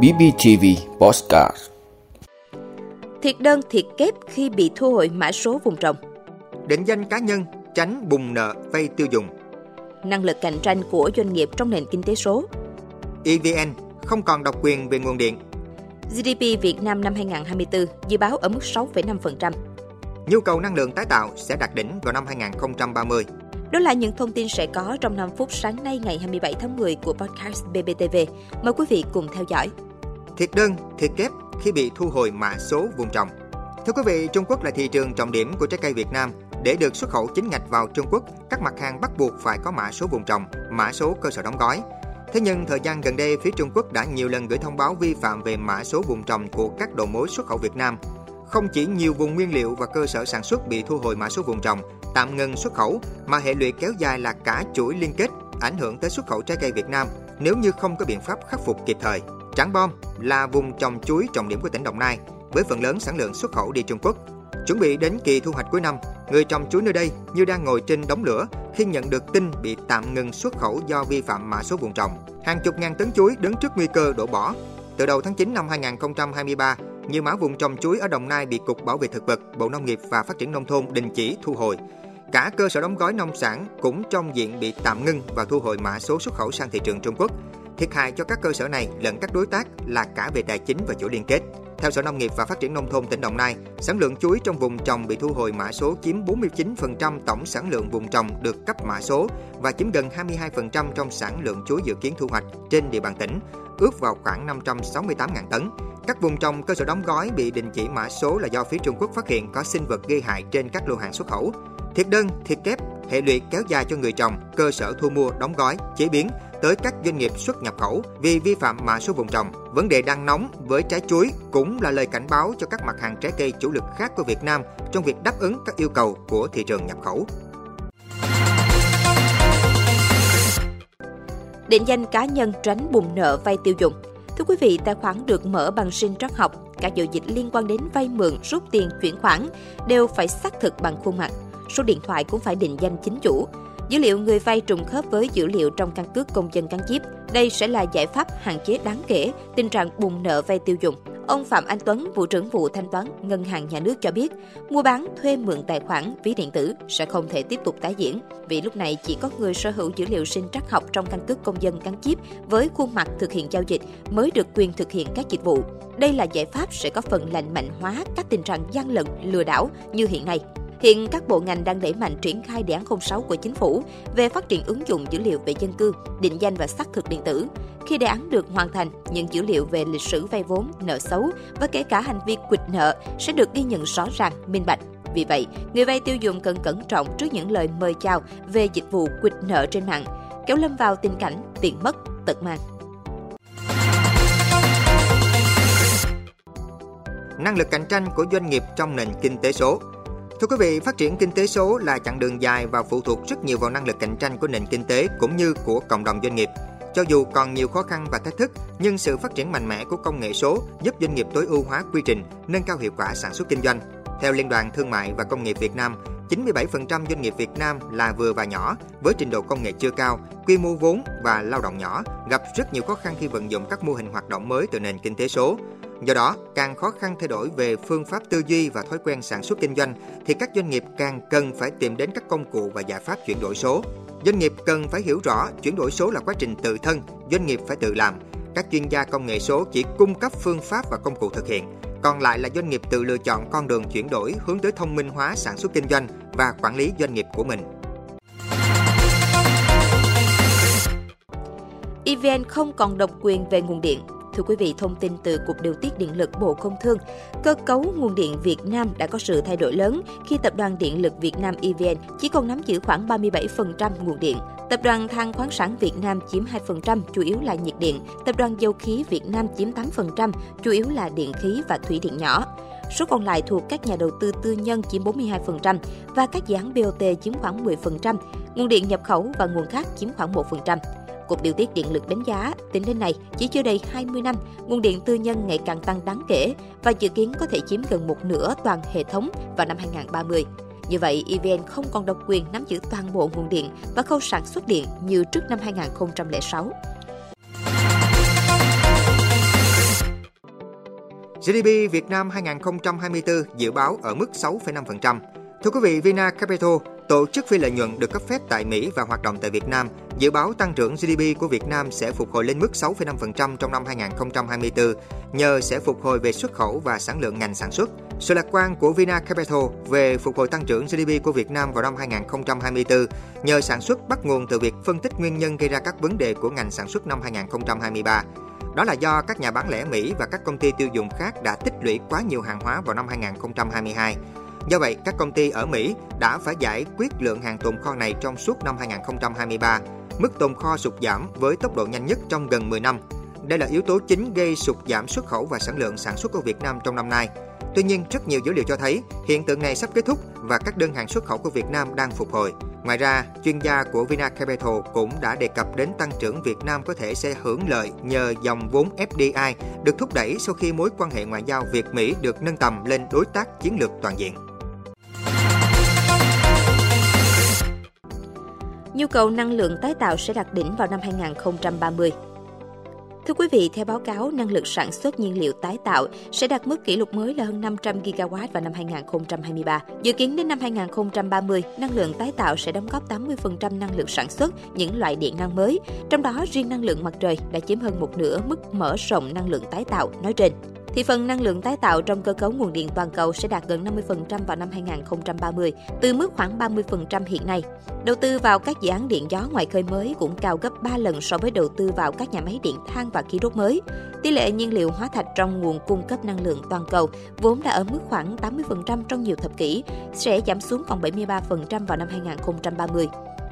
BBTV Postcard. Thiệt đơn thiệt kép khi bị thu hồi mã số vùng trồng. Định danh cá nhân tránh bùng nợ vay tiêu dùng. Năng lực cạnh tranh của doanh nghiệp trong nền kinh tế số. EVN không còn độc quyền về nguồn điện. GDP Việt Nam năm 2024 dự báo ở mức 6,5%. Nhu cầu năng lượng tái tạo sẽ đạt đỉnh vào năm 2030 đó là những thông tin sẽ có trong 5 phút sáng nay ngày 27 tháng 10 của podcast BBTV. Mời quý vị cùng theo dõi. Thiệt đơn, thiệt kép khi bị thu hồi mã số vùng trồng Thưa quý vị, Trung Quốc là thị trường trọng điểm của trái cây Việt Nam. Để được xuất khẩu chính ngạch vào Trung Quốc, các mặt hàng bắt buộc phải có mã số vùng trồng, mã số cơ sở đóng gói. Thế nhưng thời gian gần đây, phía Trung Quốc đã nhiều lần gửi thông báo vi phạm về mã số vùng trồng của các đầu mối xuất khẩu Việt Nam. Không chỉ nhiều vùng nguyên liệu và cơ sở sản xuất bị thu hồi mã số vùng trồng, tạm ngừng xuất khẩu, mà hệ lụy kéo dài là cả chuỗi liên kết, ảnh hưởng tới xuất khẩu trái cây Việt Nam nếu như không có biện pháp khắc phục kịp thời. Trảng Bom là vùng trồng chuối trọng điểm của tỉnh Đồng Nai, với phần lớn sản lượng xuất khẩu đi Trung Quốc. Chuẩn bị đến kỳ thu hoạch cuối năm, người trồng chuối nơi đây như đang ngồi trên đống lửa khi nhận được tin bị tạm ngừng xuất khẩu do vi phạm mã số vùng trồng. Hàng chục ngàn tấn chuối đứng trước nguy cơ đổ bỏ. Từ đầu tháng 9 năm 2023, nhiều mã vùng trồng chuối ở Đồng Nai bị Cục Bảo vệ Thực vật, Bộ Nông nghiệp và Phát triển Nông thôn đình chỉ thu hồi. Cả cơ sở đóng gói nông sản cũng trong diện bị tạm ngưng và thu hồi mã số xuất khẩu sang thị trường Trung Quốc. Thiệt hại cho các cơ sở này lẫn các đối tác là cả về tài chính và chuỗi liên kết. Theo Sở Nông nghiệp và Phát triển Nông thôn tỉnh Đồng Nai, sản lượng chuối trong vùng trồng bị thu hồi mã số chiếm 49% tổng sản lượng vùng trồng được cấp mã số và chiếm gần 22% trong sản lượng chuối dự kiến thu hoạch trên địa bàn tỉnh, ước vào khoảng 568.000 tấn. Các vùng trồng cơ sở đóng gói bị đình chỉ mã số là do phía Trung Quốc phát hiện có sinh vật gây hại trên các lô hàng xuất khẩu. Thiệt đơn, thiệt kép, hệ lụy kéo dài cho người trồng, cơ sở thu mua, đóng gói, chế biến tới các doanh nghiệp xuất nhập khẩu vì vi phạm mã số vùng trồng. Vấn đề đang nóng với trái chuối cũng là lời cảnh báo cho các mặt hàng trái cây chủ lực khác của Việt Nam trong việc đáp ứng các yêu cầu của thị trường nhập khẩu. Định danh cá nhân tránh bùng nợ vay tiêu dùng. Thưa quý vị, tài khoản được mở bằng sinh trắc học, các giao dịch liên quan đến vay mượn, rút tiền, chuyển khoản đều phải xác thực bằng khuôn mặt. Số điện thoại cũng phải định danh chính chủ. Dữ liệu người vay trùng khớp với dữ liệu trong căn cước công dân gắn chip. Đây sẽ là giải pháp hạn chế đáng kể tình trạng bùng nợ vay tiêu dùng. Ông Phạm Anh Tuấn, vụ trưởng vụ thanh toán Ngân hàng Nhà nước cho biết, mua bán thuê mượn tài khoản ví điện tử sẽ không thể tiếp tục tái diễn, vì lúc này chỉ có người sở hữu dữ liệu sinh trắc học trong căn cước công dân gắn chip với khuôn mặt thực hiện giao dịch mới được quyền thực hiện các dịch vụ. Đây là giải pháp sẽ có phần lành mạnh hóa các tình trạng gian lận, lừa đảo như hiện nay. Hiện các bộ ngành đang đẩy mạnh triển khai đề án 06 của chính phủ về phát triển ứng dụng dữ liệu về dân cư, định danh và xác thực điện tử. Khi đề án được hoàn thành, những dữ liệu về lịch sử vay vốn, nợ xấu và kể cả hành vi quỵt nợ sẽ được ghi nhận rõ ràng, minh bạch. Vì vậy, người vay tiêu dùng cần cẩn trọng trước những lời mời chào về dịch vụ quỵt nợ trên mạng, kéo lâm vào tình cảnh tiền mất, tật mang. Năng lực cạnh tranh của doanh nghiệp trong nền kinh tế số Thưa quý vị, phát triển kinh tế số là chặng đường dài và phụ thuộc rất nhiều vào năng lực cạnh tranh của nền kinh tế cũng như của cộng đồng doanh nghiệp. Cho dù còn nhiều khó khăn và thách thức, nhưng sự phát triển mạnh mẽ của công nghệ số giúp doanh nghiệp tối ưu hóa quy trình, nâng cao hiệu quả sản xuất kinh doanh. Theo Liên đoàn Thương mại và Công nghiệp Việt Nam, 97% doanh nghiệp Việt Nam là vừa và nhỏ với trình độ công nghệ chưa cao, quy mô vốn và lao động nhỏ, gặp rất nhiều khó khăn khi vận dụng các mô hình hoạt động mới từ nền kinh tế số. Do đó, càng khó khăn thay đổi về phương pháp tư duy và thói quen sản xuất kinh doanh thì các doanh nghiệp càng cần phải tìm đến các công cụ và giải pháp chuyển đổi số. Doanh nghiệp cần phải hiểu rõ chuyển đổi số là quá trình tự thân, doanh nghiệp phải tự làm. Các chuyên gia công nghệ số chỉ cung cấp phương pháp và công cụ thực hiện, còn lại là doanh nghiệp tự lựa chọn con đường chuyển đổi hướng tới thông minh hóa sản xuất kinh doanh và quản lý doanh nghiệp của mình. EVN không còn độc quyền về nguồn điện. Thưa quý vị, thông tin từ Cục Điều tiết Điện lực Bộ Công Thương, cơ cấu nguồn điện Việt Nam đã có sự thay đổi lớn khi Tập đoàn Điện lực Việt Nam EVN chỉ còn nắm giữ khoảng 37% nguồn điện. Tập đoàn Than khoáng sản Việt Nam chiếm 2%, chủ yếu là nhiệt điện. Tập đoàn Dầu khí Việt Nam chiếm 8%, chủ yếu là điện khí và thủy điện nhỏ. Số còn lại thuộc các nhà đầu tư tư nhân chiếm 42% và các dự án BOT chiếm khoảng 10%, nguồn điện nhập khẩu và nguồn khác chiếm khoảng 1%. Cục Điều tiết Điện lực đánh giá, tính đến nay, chỉ chưa đầy 20 năm, nguồn điện tư nhân ngày càng tăng đáng kể và dự kiến có thể chiếm gần một nửa toàn hệ thống vào năm 2030. Như vậy, EVN không còn độc quyền nắm giữ toàn bộ nguồn điện và khâu sản xuất điện như trước năm 2006. GDP Việt Nam 2024 dự báo ở mức 6,5%. Thưa quý vị, Vina Capital tổ chức phi lợi nhuận được cấp phép tại Mỹ và hoạt động tại Việt Nam, dự báo tăng trưởng GDP của Việt Nam sẽ phục hồi lên mức 6,5% trong năm 2024 nhờ sẽ phục hồi về xuất khẩu và sản lượng ngành sản xuất. Sự lạc quan của Vina Capital về phục hồi tăng trưởng GDP của Việt Nam vào năm 2024 nhờ sản xuất bắt nguồn từ việc phân tích nguyên nhân gây ra các vấn đề của ngành sản xuất năm 2023. Đó là do các nhà bán lẻ Mỹ và các công ty tiêu dùng khác đã tích lũy quá nhiều hàng hóa vào năm 2022. Do vậy, các công ty ở Mỹ đã phải giải quyết lượng hàng tồn kho này trong suốt năm 2023. Mức tồn kho sụt giảm với tốc độ nhanh nhất trong gần 10 năm. Đây là yếu tố chính gây sụt giảm xuất khẩu và sản lượng sản xuất của Việt Nam trong năm nay. Tuy nhiên, rất nhiều dữ liệu cho thấy hiện tượng này sắp kết thúc và các đơn hàng xuất khẩu của Việt Nam đang phục hồi. Ngoài ra, chuyên gia của Vina Capital cũng đã đề cập đến tăng trưởng Việt Nam có thể sẽ hưởng lợi nhờ dòng vốn FDI được thúc đẩy sau khi mối quan hệ ngoại giao Việt-Mỹ được nâng tầm lên đối tác chiến lược toàn diện. Nhu cầu năng lượng tái tạo sẽ đạt đỉnh vào năm 2030. Thưa quý vị, theo báo cáo, năng lượng sản xuất nhiên liệu tái tạo sẽ đạt mức kỷ lục mới là hơn 500 GW vào năm 2023. Dự kiến đến năm 2030, năng lượng tái tạo sẽ đóng góp 80% năng lượng sản xuất những loại điện năng mới, trong đó riêng năng lượng mặt trời đã chiếm hơn một nửa mức mở rộng năng lượng tái tạo nói trên thì phần năng lượng tái tạo trong cơ cấu nguồn điện toàn cầu sẽ đạt gần 50% vào năm 2030, từ mức khoảng 30% hiện nay. Đầu tư vào các dự án điện gió ngoài khơi mới cũng cao gấp 3 lần so với đầu tư vào các nhà máy điện than và khí đốt mới. Tỷ lệ nhiên liệu hóa thạch trong nguồn cung cấp năng lượng toàn cầu vốn đã ở mức khoảng 80% trong nhiều thập kỷ, sẽ giảm xuống còn 73% vào năm 2030.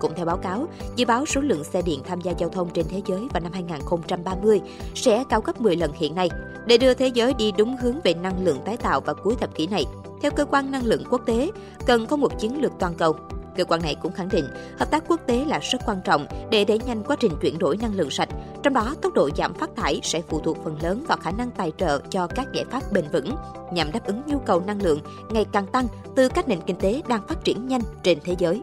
Cũng theo báo cáo, dự báo số lượng xe điện tham gia giao thông trên thế giới vào năm 2030 sẽ cao gấp 10 lần hiện nay. Để đưa thế giới đi đúng hướng về năng lượng tái tạo vào cuối thập kỷ này, theo cơ quan năng lượng quốc tế, cần có một chiến lược toàn cầu. Cơ quan này cũng khẳng định hợp tác quốc tế là rất quan trọng để đẩy nhanh quá trình chuyển đổi năng lượng sạch. Trong đó, tốc độ giảm phát thải sẽ phụ thuộc phần lớn vào khả năng tài trợ cho các giải pháp bền vững nhằm đáp ứng nhu cầu năng lượng ngày càng tăng từ các nền kinh tế đang phát triển nhanh trên thế giới.